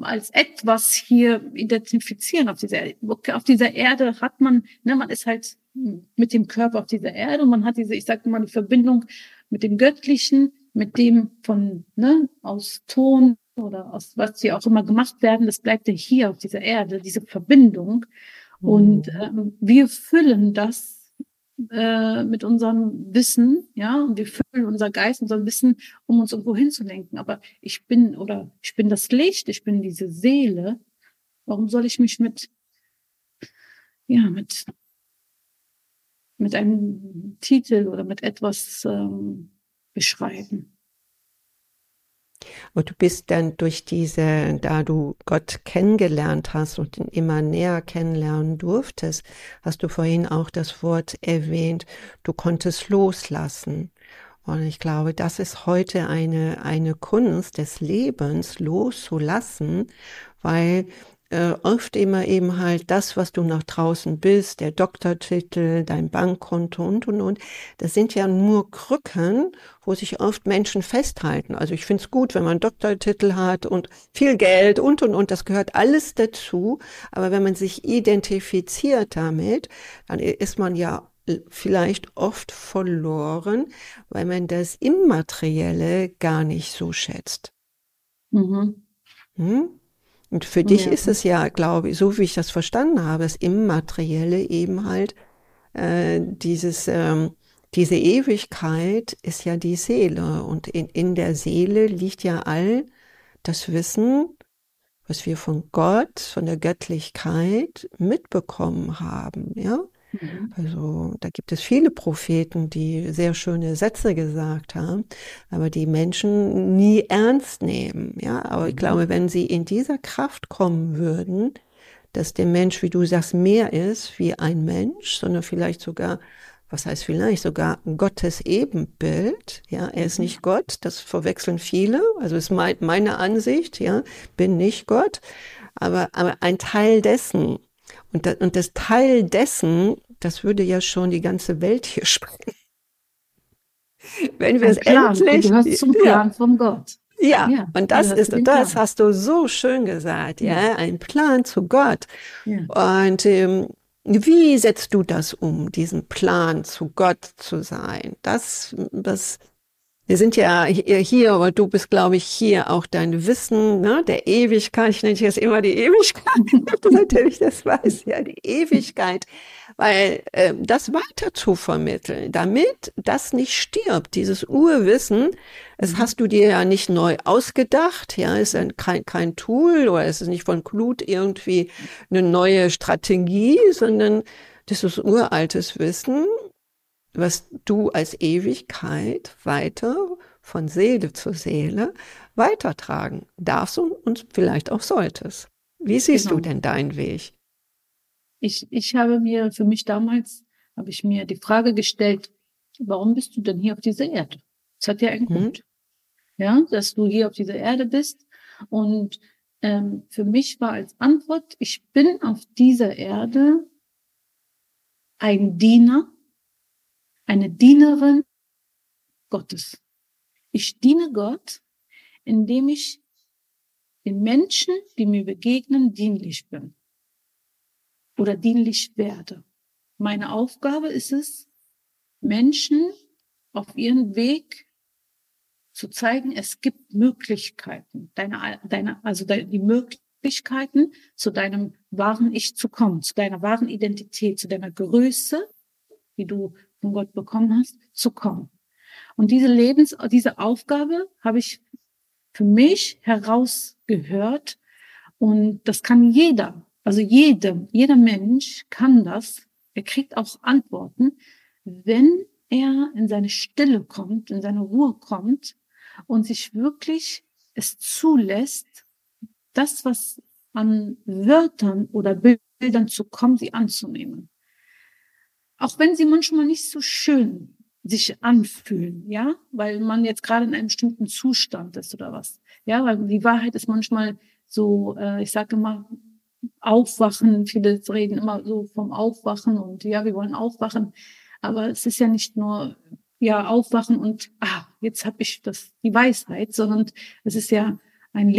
als etwas hier identifizieren auf dieser auf dieser Erde hat man ne man ist halt mit dem Körper auf dieser Erde und man hat diese ich sage mal die Verbindung mit dem Göttlichen mit dem von ne aus Ton oder aus was sie auch immer gemacht werden das bleibt ja hier auf dieser Erde diese Verbindung mhm. und ähm, wir füllen das äh, mit unserem Wissen, ja, und wir füllen unser Geist, unser Wissen, um uns irgendwo hinzulenken. Aber ich bin oder ich bin das Licht, ich bin diese Seele. Warum soll ich mich mit, ja, mit, mit einem Titel oder mit etwas ähm, beschreiben? Und du bist dann durch diese, da du Gott kennengelernt hast und ihn immer näher kennenlernen durftest, hast du vorhin auch das Wort erwähnt, du konntest loslassen. Und ich glaube, das ist heute eine, eine Kunst des Lebens, loszulassen, weil äh, oft immer eben halt das, was du nach draußen bist, der Doktortitel, dein Bankkonto und und und. Das sind ja nur Krücken, wo sich oft Menschen festhalten. Also ich finde es gut, wenn man Doktortitel hat und viel Geld und und und. Das gehört alles dazu. Aber wenn man sich identifiziert damit, dann ist man ja vielleicht oft verloren, weil man das Immaterielle gar nicht so schätzt. Mhm. Hm? Und für dich ja. ist es ja, glaube ich, so wie ich das verstanden habe, das Immaterielle eben halt äh, dieses, ähm, diese Ewigkeit ist ja die Seele. Und in, in der Seele liegt ja all das Wissen, was wir von Gott, von der Göttlichkeit mitbekommen haben, ja. Mhm. Also da gibt es viele Propheten, die sehr schöne Sätze gesagt haben, aber die Menschen nie ernst nehmen. Ja, aber ich mhm. glaube, wenn sie in dieser Kraft kommen würden, dass der Mensch, wie du sagst, mehr ist wie ein Mensch, sondern vielleicht sogar, was heißt vielleicht sogar Gottes Ebenbild. Ja, er ist mhm. nicht Gott. Das verwechseln viele. Also ist mein, meine Ansicht. Ja, bin nicht Gott, aber aber ein Teil dessen. Und, da, und das Teil dessen, das würde ja schon die ganze Welt hier sprengen. Wenn wir es endlich. Du gehörst zum Plan ja. von Gott. Ja, ja, und das ist, das hast du so schön gesagt, ja, ja ein Plan zu Gott. Ja. Und ähm, wie setzt du das um, diesen Plan zu Gott zu sein? Das, das wir sind ja hier, aber du bist, glaube ich, hier auch dein Wissen ne, der Ewigkeit. Ich nenne dich jetzt immer die Ewigkeit, natürlich das weiß, ja, die Ewigkeit, weil äh, das weiter zu vermitteln, damit das nicht stirbt, dieses Urwissen, das hast du dir ja nicht neu ausgedacht, ja, ist ein, kein, kein Tool oder ist es nicht von Klut irgendwie eine neue Strategie, sondern das ist uraltes Wissen was du als Ewigkeit weiter von Seele zu Seele weitertragen darfst und vielleicht auch solltest. Wie siehst genau. du denn deinen Weg? Ich, ich habe mir für mich damals, habe ich mir die Frage gestellt, warum bist du denn hier auf dieser Erde? Es hat ja einen hm. Grund. Ja, dass du hier auf dieser Erde bist. Und ähm, für mich war als Antwort, ich bin auf dieser Erde ein Diener eine Dienerin Gottes. Ich diene Gott, indem ich den Menschen, die mir begegnen, dienlich bin oder dienlich werde. Meine Aufgabe ist es, Menschen auf ihren Weg zu zeigen, es gibt Möglichkeiten, deine, deine, also die Möglichkeiten, zu deinem wahren Ich zu kommen, zu deiner wahren Identität, zu deiner Größe, die du von Gott bekommen hast, zu kommen. Und diese Lebens, diese Aufgabe habe ich für mich herausgehört. Und das kann jeder, also jedem, jeder Mensch kann das. Er kriegt auch Antworten, wenn er in seine Stille kommt, in seine Ruhe kommt und sich wirklich es zulässt, das, was an Wörtern oder Bildern zu kommen, sie anzunehmen auch wenn sie manchmal nicht so schön sich anfühlen, ja, weil man jetzt gerade in einem bestimmten Zustand ist oder was. Ja, weil die Wahrheit ist manchmal so, äh, ich sage immer, aufwachen. Viele reden immer so vom Aufwachen und ja, wir wollen aufwachen. Aber es ist ja nicht nur ja aufwachen und ah, jetzt habe ich das die Weisheit, sondern es ist ja ein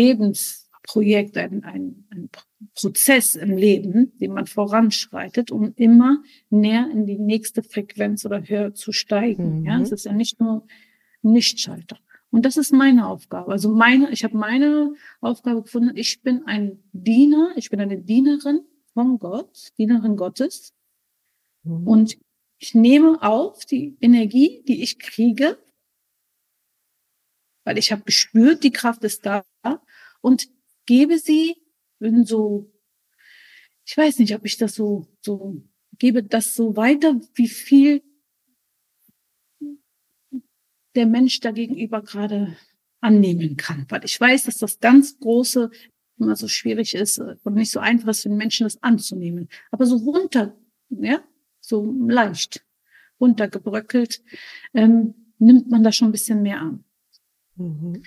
Lebensprojekt, ein, ein, ein Prozess im Leben, den man voranschreitet, um immer näher in die nächste Frequenz oder höher zu steigen. Mhm. Ja, es ist ja nicht nur ein Nichtschalter. Und das ist meine Aufgabe. Also meine, ich habe meine Aufgabe gefunden. Ich bin ein Diener, ich bin eine Dienerin von Gott, Dienerin Gottes. Mhm. Und ich nehme auf die Energie, die ich kriege, weil ich habe gespürt, die Kraft ist da und gebe sie bin so, ich weiß nicht, ob ich das so, so, gebe das so weiter, wie viel der Mensch dagegenüber gerade annehmen kann. Weil ich weiß, dass das ganz große immer so schwierig ist und nicht so einfach ist für den Menschen, das anzunehmen. Aber so runter, ja, so leicht runtergebröckelt, ähm, nimmt man da schon ein bisschen mehr an. Mhm.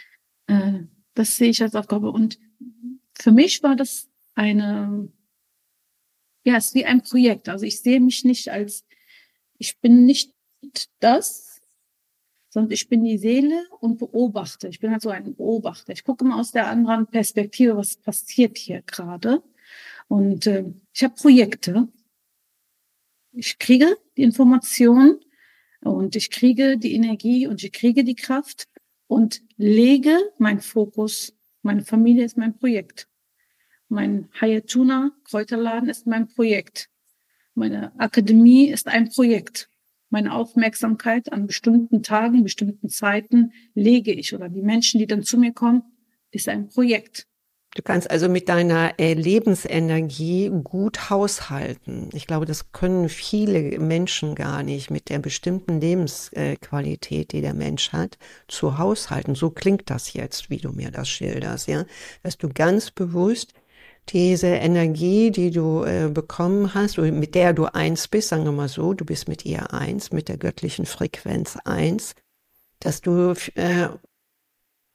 Äh, das sehe ich als Aufgabe. Und für mich war das eine, ja, es ist wie ein Projekt. Also ich sehe mich nicht als, ich bin nicht das, sondern ich bin die Seele und beobachte. Ich bin halt so ein Beobachter. Ich gucke immer aus der anderen Perspektive, was passiert hier gerade. Und äh, ich habe Projekte. Ich kriege die Information und ich kriege die Energie und ich kriege die Kraft und lege meinen Fokus. Meine Familie ist mein Projekt. Mein Hayatuna Kräuterladen ist mein Projekt. Meine Akademie ist ein Projekt. Meine Aufmerksamkeit an bestimmten Tagen, bestimmten Zeiten lege ich oder die Menschen, die dann zu mir kommen, ist ein Projekt. Du kannst also mit deiner äh, Lebensenergie gut haushalten. Ich glaube, das können viele Menschen gar nicht mit der bestimmten Lebensqualität, die der Mensch hat, zu haushalten. So klingt das jetzt, wie du mir das schilderst, ja, dass du ganz bewusst diese Energie, die du äh, bekommen hast, mit der du eins bist, sagen wir mal so, du bist mit ihr eins, mit der göttlichen Frequenz eins, dass du äh,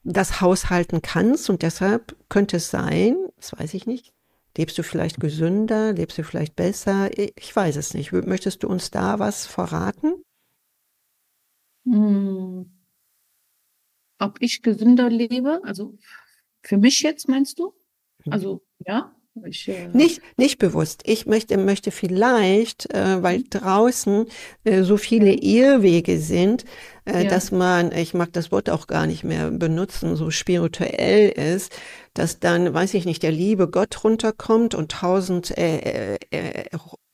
das haushalten kannst und deshalb könnte es sein, das weiß ich nicht, lebst du vielleicht gesünder, lebst du vielleicht besser, ich weiß es nicht. Möchtest du uns da was verraten? Hm. Ob ich gesünder lebe, also für mich jetzt meinst du? Mhm. Also ja, nicht, nicht bewusst. Ich möchte, möchte vielleicht, äh, weil mhm. draußen äh, so viele Irrwege sind, äh, ja. dass man, ich mag das Wort auch gar nicht mehr benutzen, so spirituell ist, dass dann, weiß ich nicht, der liebe Gott runterkommt und tausend äh, äh, äh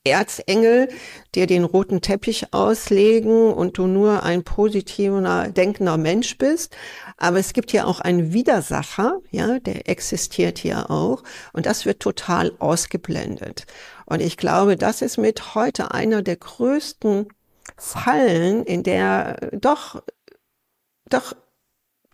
Erzengel dir den roten Teppich auslegen und du nur ein positiver, denkender Mensch bist. Aber es gibt ja auch einen Widersacher, ja, der existiert hier auch. Und das wird total ausgeblendet. Und ich glaube, das ist mit heute einer der größten Fallen, in der doch, doch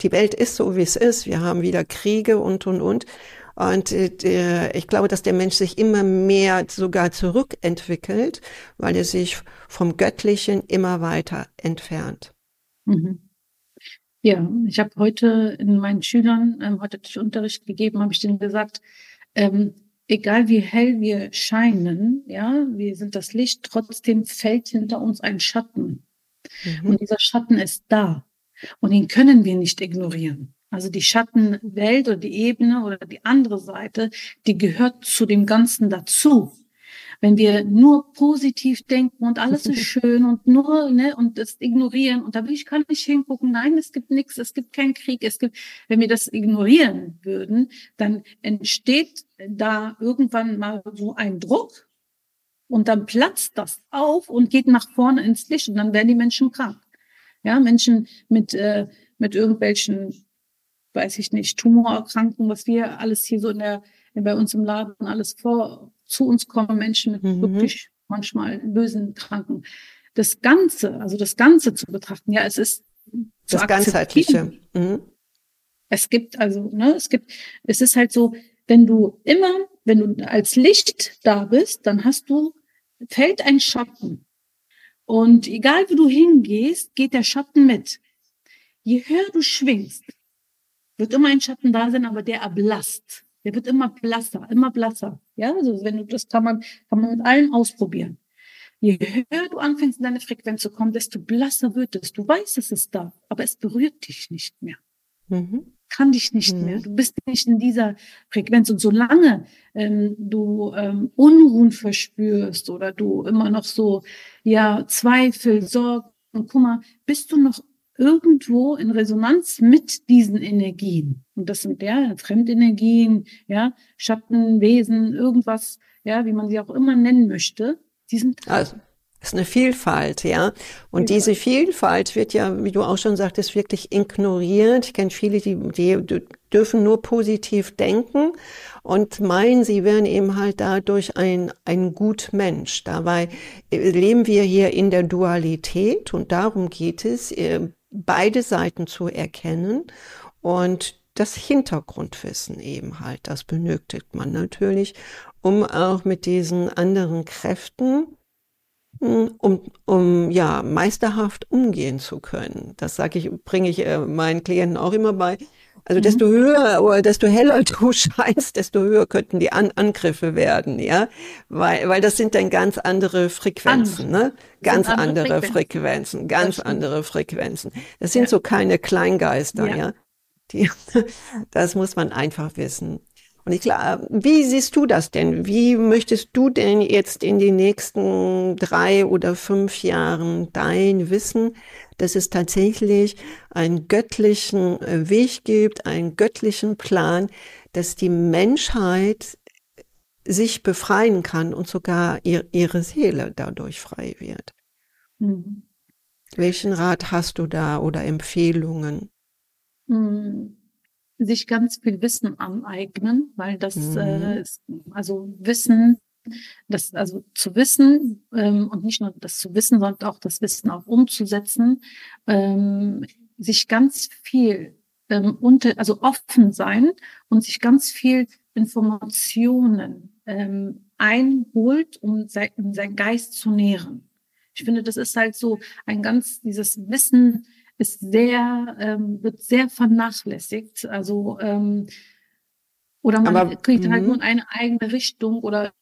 die Welt ist so, wie es ist. Wir haben wieder Kriege und, und, und. Und äh, ich glaube, dass der Mensch sich immer mehr sogar zurückentwickelt, weil er sich vom Göttlichen immer weiter entfernt. Mhm. Ja, ich habe heute in meinen Schülern, ähm, heute durch Unterricht gegeben, habe ich denen gesagt, ähm, egal wie hell wir scheinen, ja, wir sind das Licht, trotzdem fällt hinter uns ein Schatten. Mhm. Und dieser Schatten ist da. Und ihn können wir nicht ignorieren. Also die Schattenwelt oder die Ebene oder die andere Seite, die gehört zu dem Ganzen dazu. Wenn wir nur positiv denken und alles ist schön und nur ne und das ignorieren und da will ich gar nicht hingucken, nein, es gibt nichts, es gibt keinen Krieg, es gibt, wenn wir das ignorieren würden, dann entsteht da irgendwann mal so ein Druck und dann platzt das auf und geht nach vorne ins Licht und dann werden die Menschen krank. Ja, Menschen mit äh, mit irgendwelchen weiß ich nicht, Tumorerkrankungen, was wir alles hier so in der, bei uns im Laden alles vor, zu uns kommen, Menschen mit mhm. wirklich manchmal bösen Kranken. Das Ganze, also das Ganze zu betrachten, ja, es ist das ganzheitliche. Mhm. Es gibt also, ne, es gibt, es ist halt so, wenn du immer, wenn du als Licht da bist, dann hast du, fällt ein Schatten. Und egal wie du hingehst, geht der Schatten mit. Je höher du schwingst, wird immer ein Schatten da sein, aber der erblasst. Der wird immer blasser, immer blasser. Ja, also wenn du das kann man, kann man mit allen ausprobieren. Je höher du anfängst, in deine Frequenz zu kommen, desto blasser wird es. Du weißt, es ist da, aber es berührt dich nicht mehr. Mhm. Kann dich nicht mhm. mehr. Du bist nicht in dieser Frequenz. Und solange ähm, du ähm, Unruhen verspürst oder du immer noch so, ja, Zweifel, Sorgen und Kummer, bist du noch irgendwo in Resonanz mit diesen Energien. Und das sind ja Fremdenergien, ja, Schattenwesen, irgendwas, ja, wie man sie auch immer nennen möchte. Die sind also, ist eine Vielfalt, ja. Und Vielfalt. diese Vielfalt wird ja, wie du auch schon sagtest, wirklich ignoriert. Ich kenne viele, die, die dürfen nur positiv denken und meinen, sie wären eben halt dadurch ein, ein gut Mensch. Dabei leben wir hier in der Dualität und darum geht es, äh, beide Seiten zu erkennen und das Hintergrundwissen eben halt, das benötigt man natürlich, um auch mit diesen anderen Kräften hm, um, um ja meisterhaft umgehen zu können. Das sage ich, bringe ich äh, meinen Klienten auch immer bei. Also mhm. desto höher oder desto heller du scheinst, desto höher könnten die An Angriffe werden, ja, weil weil das sind dann ganz andere Frequenzen, andere. ne? Ganz andere, andere Frequenzen. Frequenzen, ganz andere Frequenzen. Das sind ja. so keine Kleingeister, ja. ja? Die, das muss man einfach wissen. Und ich glaube, wie siehst du das denn? Wie möchtest du denn jetzt in den nächsten drei oder fünf Jahren dein Wissen, dass es tatsächlich einen göttlichen äh, Weg gibt, einen göttlichen Plan, dass die Menschheit sich befreien kann und sogar ihr, ihre Seele dadurch frei wird? Mhm. Welchen Rat hast du da oder Empfehlungen? Mhm sich ganz viel Wissen aneignen, weil das mhm. äh, ist, also Wissen, das also zu wissen ähm, und nicht nur das zu wissen, sondern auch das Wissen auch umzusetzen, ähm, sich ganz viel ähm, unter, also offen sein und sich ganz viel Informationen ähm, einholt, um sein, um seinen Geist zu nähren. Ich finde, das ist halt so ein ganz dieses Wissen ist sehr, ähm, wird sehr vernachlässigt. Also ähm, oder man Aber, kriegt halt mhm. nur eine eigene Richtung oder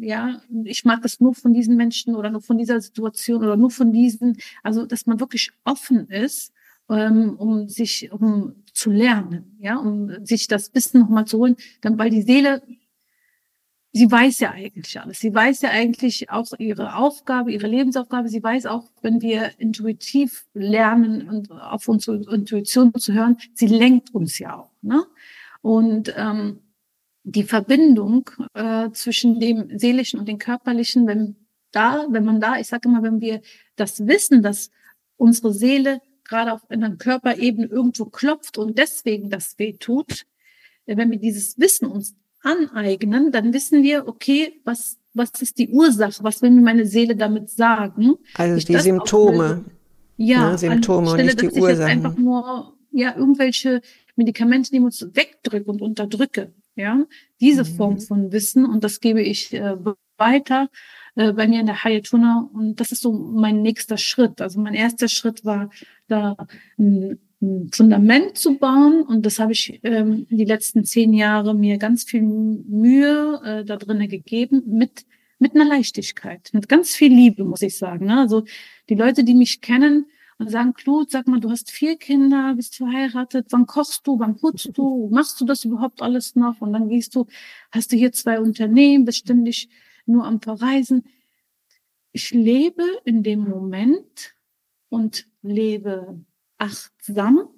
ja, ich mag das nur von diesen Menschen oder nur von dieser Situation oder nur von diesen, also dass man wirklich offen ist, ähm, um sich, um zu lernen, ja, um sich das Wissen nochmal zu holen, dann weil die Seele sie weiß ja eigentlich alles. Sie weiß ja eigentlich auch ihre Aufgabe, ihre Lebensaufgabe. Sie weiß auch, wenn wir intuitiv lernen und auf unsere Intuition zu hören, sie lenkt uns ja auch. Ne? Und ähm, die Verbindung äh, zwischen dem Seelischen und dem Körperlichen, wenn da, wenn man da, ich sage immer, wenn wir das wissen, dass unsere Seele gerade auf einer Körperebene irgendwo klopft und deswegen das weh tut, wenn wir dieses Wissen uns aneignen, dann wissen wir, okay, was, was ist die Ursache? Was will mir meine Seele damit sagen? Also die Symptome. Ja, ne, Symptome und nicht die Ursachen. Einfach nur ja irgendwelche Medikamente nehme und wegdrücke und unterdrücke. Ja, diese mhm. Form von Wissen und das gebe ich äh, weiter äh, bei mir in der Hayatuna und das ist so mein nächster Schritt. Also mein erster Schritt war da ein ein Fundament zu bauen. Und das habe ich ähm, die letzten zehn Jahre mir ganz viel Mühe äh, da drinnen gegeben mit mit einer Leichtigkeit, mit ganz viel Liebe, muss ich sagen. Ne? Also die Leute, die mich kennen und sagen, Claude, sag mal, du hast vier Kinder, bist verheiratet, wann kochst du, wann putzt du, machst du das überhaupt alles noch? Und dann gehst du, hast du hier zwei Unternehmen, bist ständig nur am Verreisen. Ich lebe in dem Moment und lebe achtsam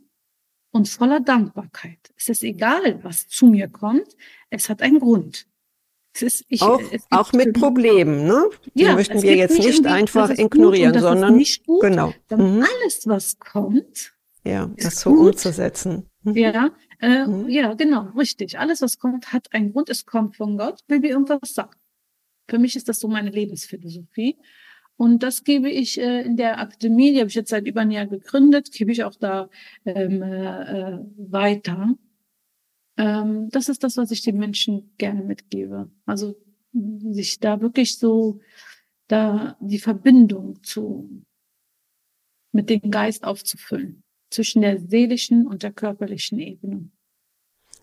und voller Dankbarkeit. Es ist egal, was zu mir kommt, es hat einen Grund. Ist, ich, auch, auch mit Problemen, ne? Die ja, möchten wir jetzt nicht einfach ignorieren, sondern nicht gut, genau. Mhm. alles, was kommt, ja, das so gut. umzusetzen. Mhm. Ja, äh, mhm. ja, genau, richtig. Alles, was kommt, hat einen Grund. Es kommt von Gott, will mir irgendwas sagen. Für mich ist das so meine Lebensphilosophie. Und das gebe ich äh, in der Akademie, die habe ich jetzt seit über ein Jahr gegründet, gebe ich auch da ähm, äh, weiter. Ähm, das ist das, was ich den Menschen gerne mitgebe. Also sich da wirklich so da die Verbindung zu mit dem Geist aufzufüllen zwischen der seelischen und der körperlichen Ebene.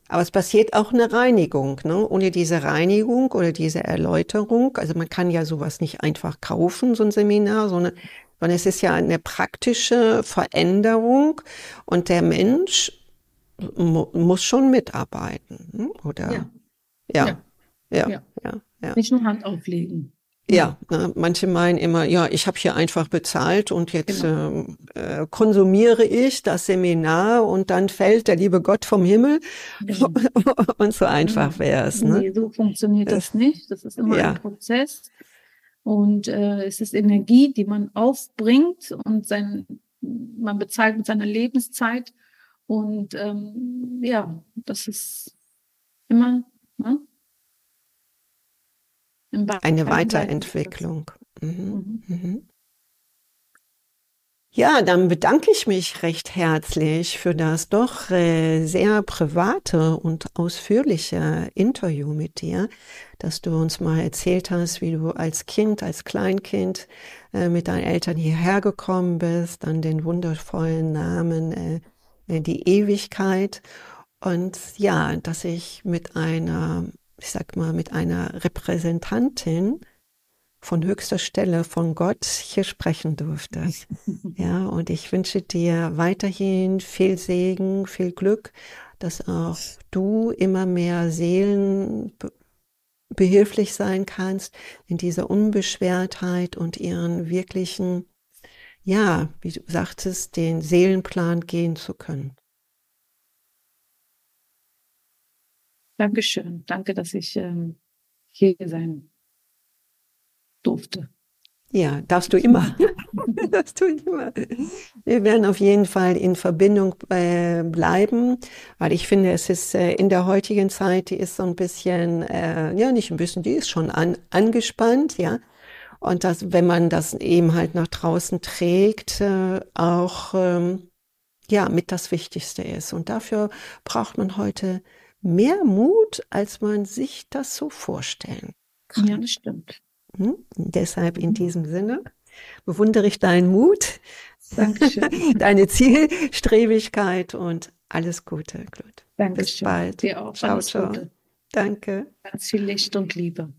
Aber es passiert auch eine Reinigung. Ne? Ohne diese Reinigung oder diese Erläuterung, also man kann ja sowas nicht einfach kaufen, so ein Seminar, sondern, sondern es ist ja eine praktische Veränderung und der Mensch mu muss schon mitarbeiten, ne? oder? Ja. Ja. Ja. ja. ja. ja. Nicht nur Hand auflegen. Ja, ne, manche meinen immer, ja, ich habe hier einfach bezahlt und jetzt genau. äh, konsumiere ich das Seminar und dann fällt der liebe Gott vom Himmel genau. und so einfach genau. wäre es. Ne? Nee, so funktioniert das, das nicht. Das ist immer ja. ein Prozess und äh, es ist Energie, die man aufbringt und sein, man bezahlt mit seiner Lebenszeit und ähm, ja, das ist immer ne? Eine Weiterentwicklung. Mhm. Mhm. mhm. Ja, dann bedanke ich mich recht herzlich für das doch äh, sehr private und ausführliche Interview mit dir, dass du uns mal erzählt hast, wie du als Kind, als Kleinkind äh, mit deinen Eltern hierher gekommen bist, dann den wundervollen Namen äh die Ewigkeit Und ja, dass ich mit einer, ich sag mal, mit einer Repräsentantin von höchster Stelle von Gott hier sprechen durfte. Ja, und ich wünsche dir weiterhin viel Segen, viel Glück, dass auch du immer mehr Seelen behilflich sein kannst in dieser Unbeschwertheit und ihren wirklichen, ja, wie du sagtest, den Seelenplan gehen zu können. Dankeschön. Danke, dass ich ähm, hier sein durfte. Ja, darfst du immer. darfst du immer. Wir werden auf jeden Fall in Verbindung äh, bleiben, weil ich finde, es ist äh, in der heutigen Zeit, die ist so ein bisschen, äh, ja, nicht ein bisschen, die ist schon an, angespannt, ja. Und das, wenn man das eben halt nach draußen trägt, äh, auch, ähm, ja, mit das Wichtigste ist. Und dafür braucht man heute mehr Mut, als man sich das so vorstellen kann. Ja, das stimmt. Hm? Deshalb in mhm. diesem Sinne bewundere ich deinen Mut, Dankeschön. deine Zielstrebigkeit und alles Gute, Claude. Dankeschön. Bis bald. Dir auch. Ciao, ciao. Gute. Danke. Ganz viel Licht und Liebe.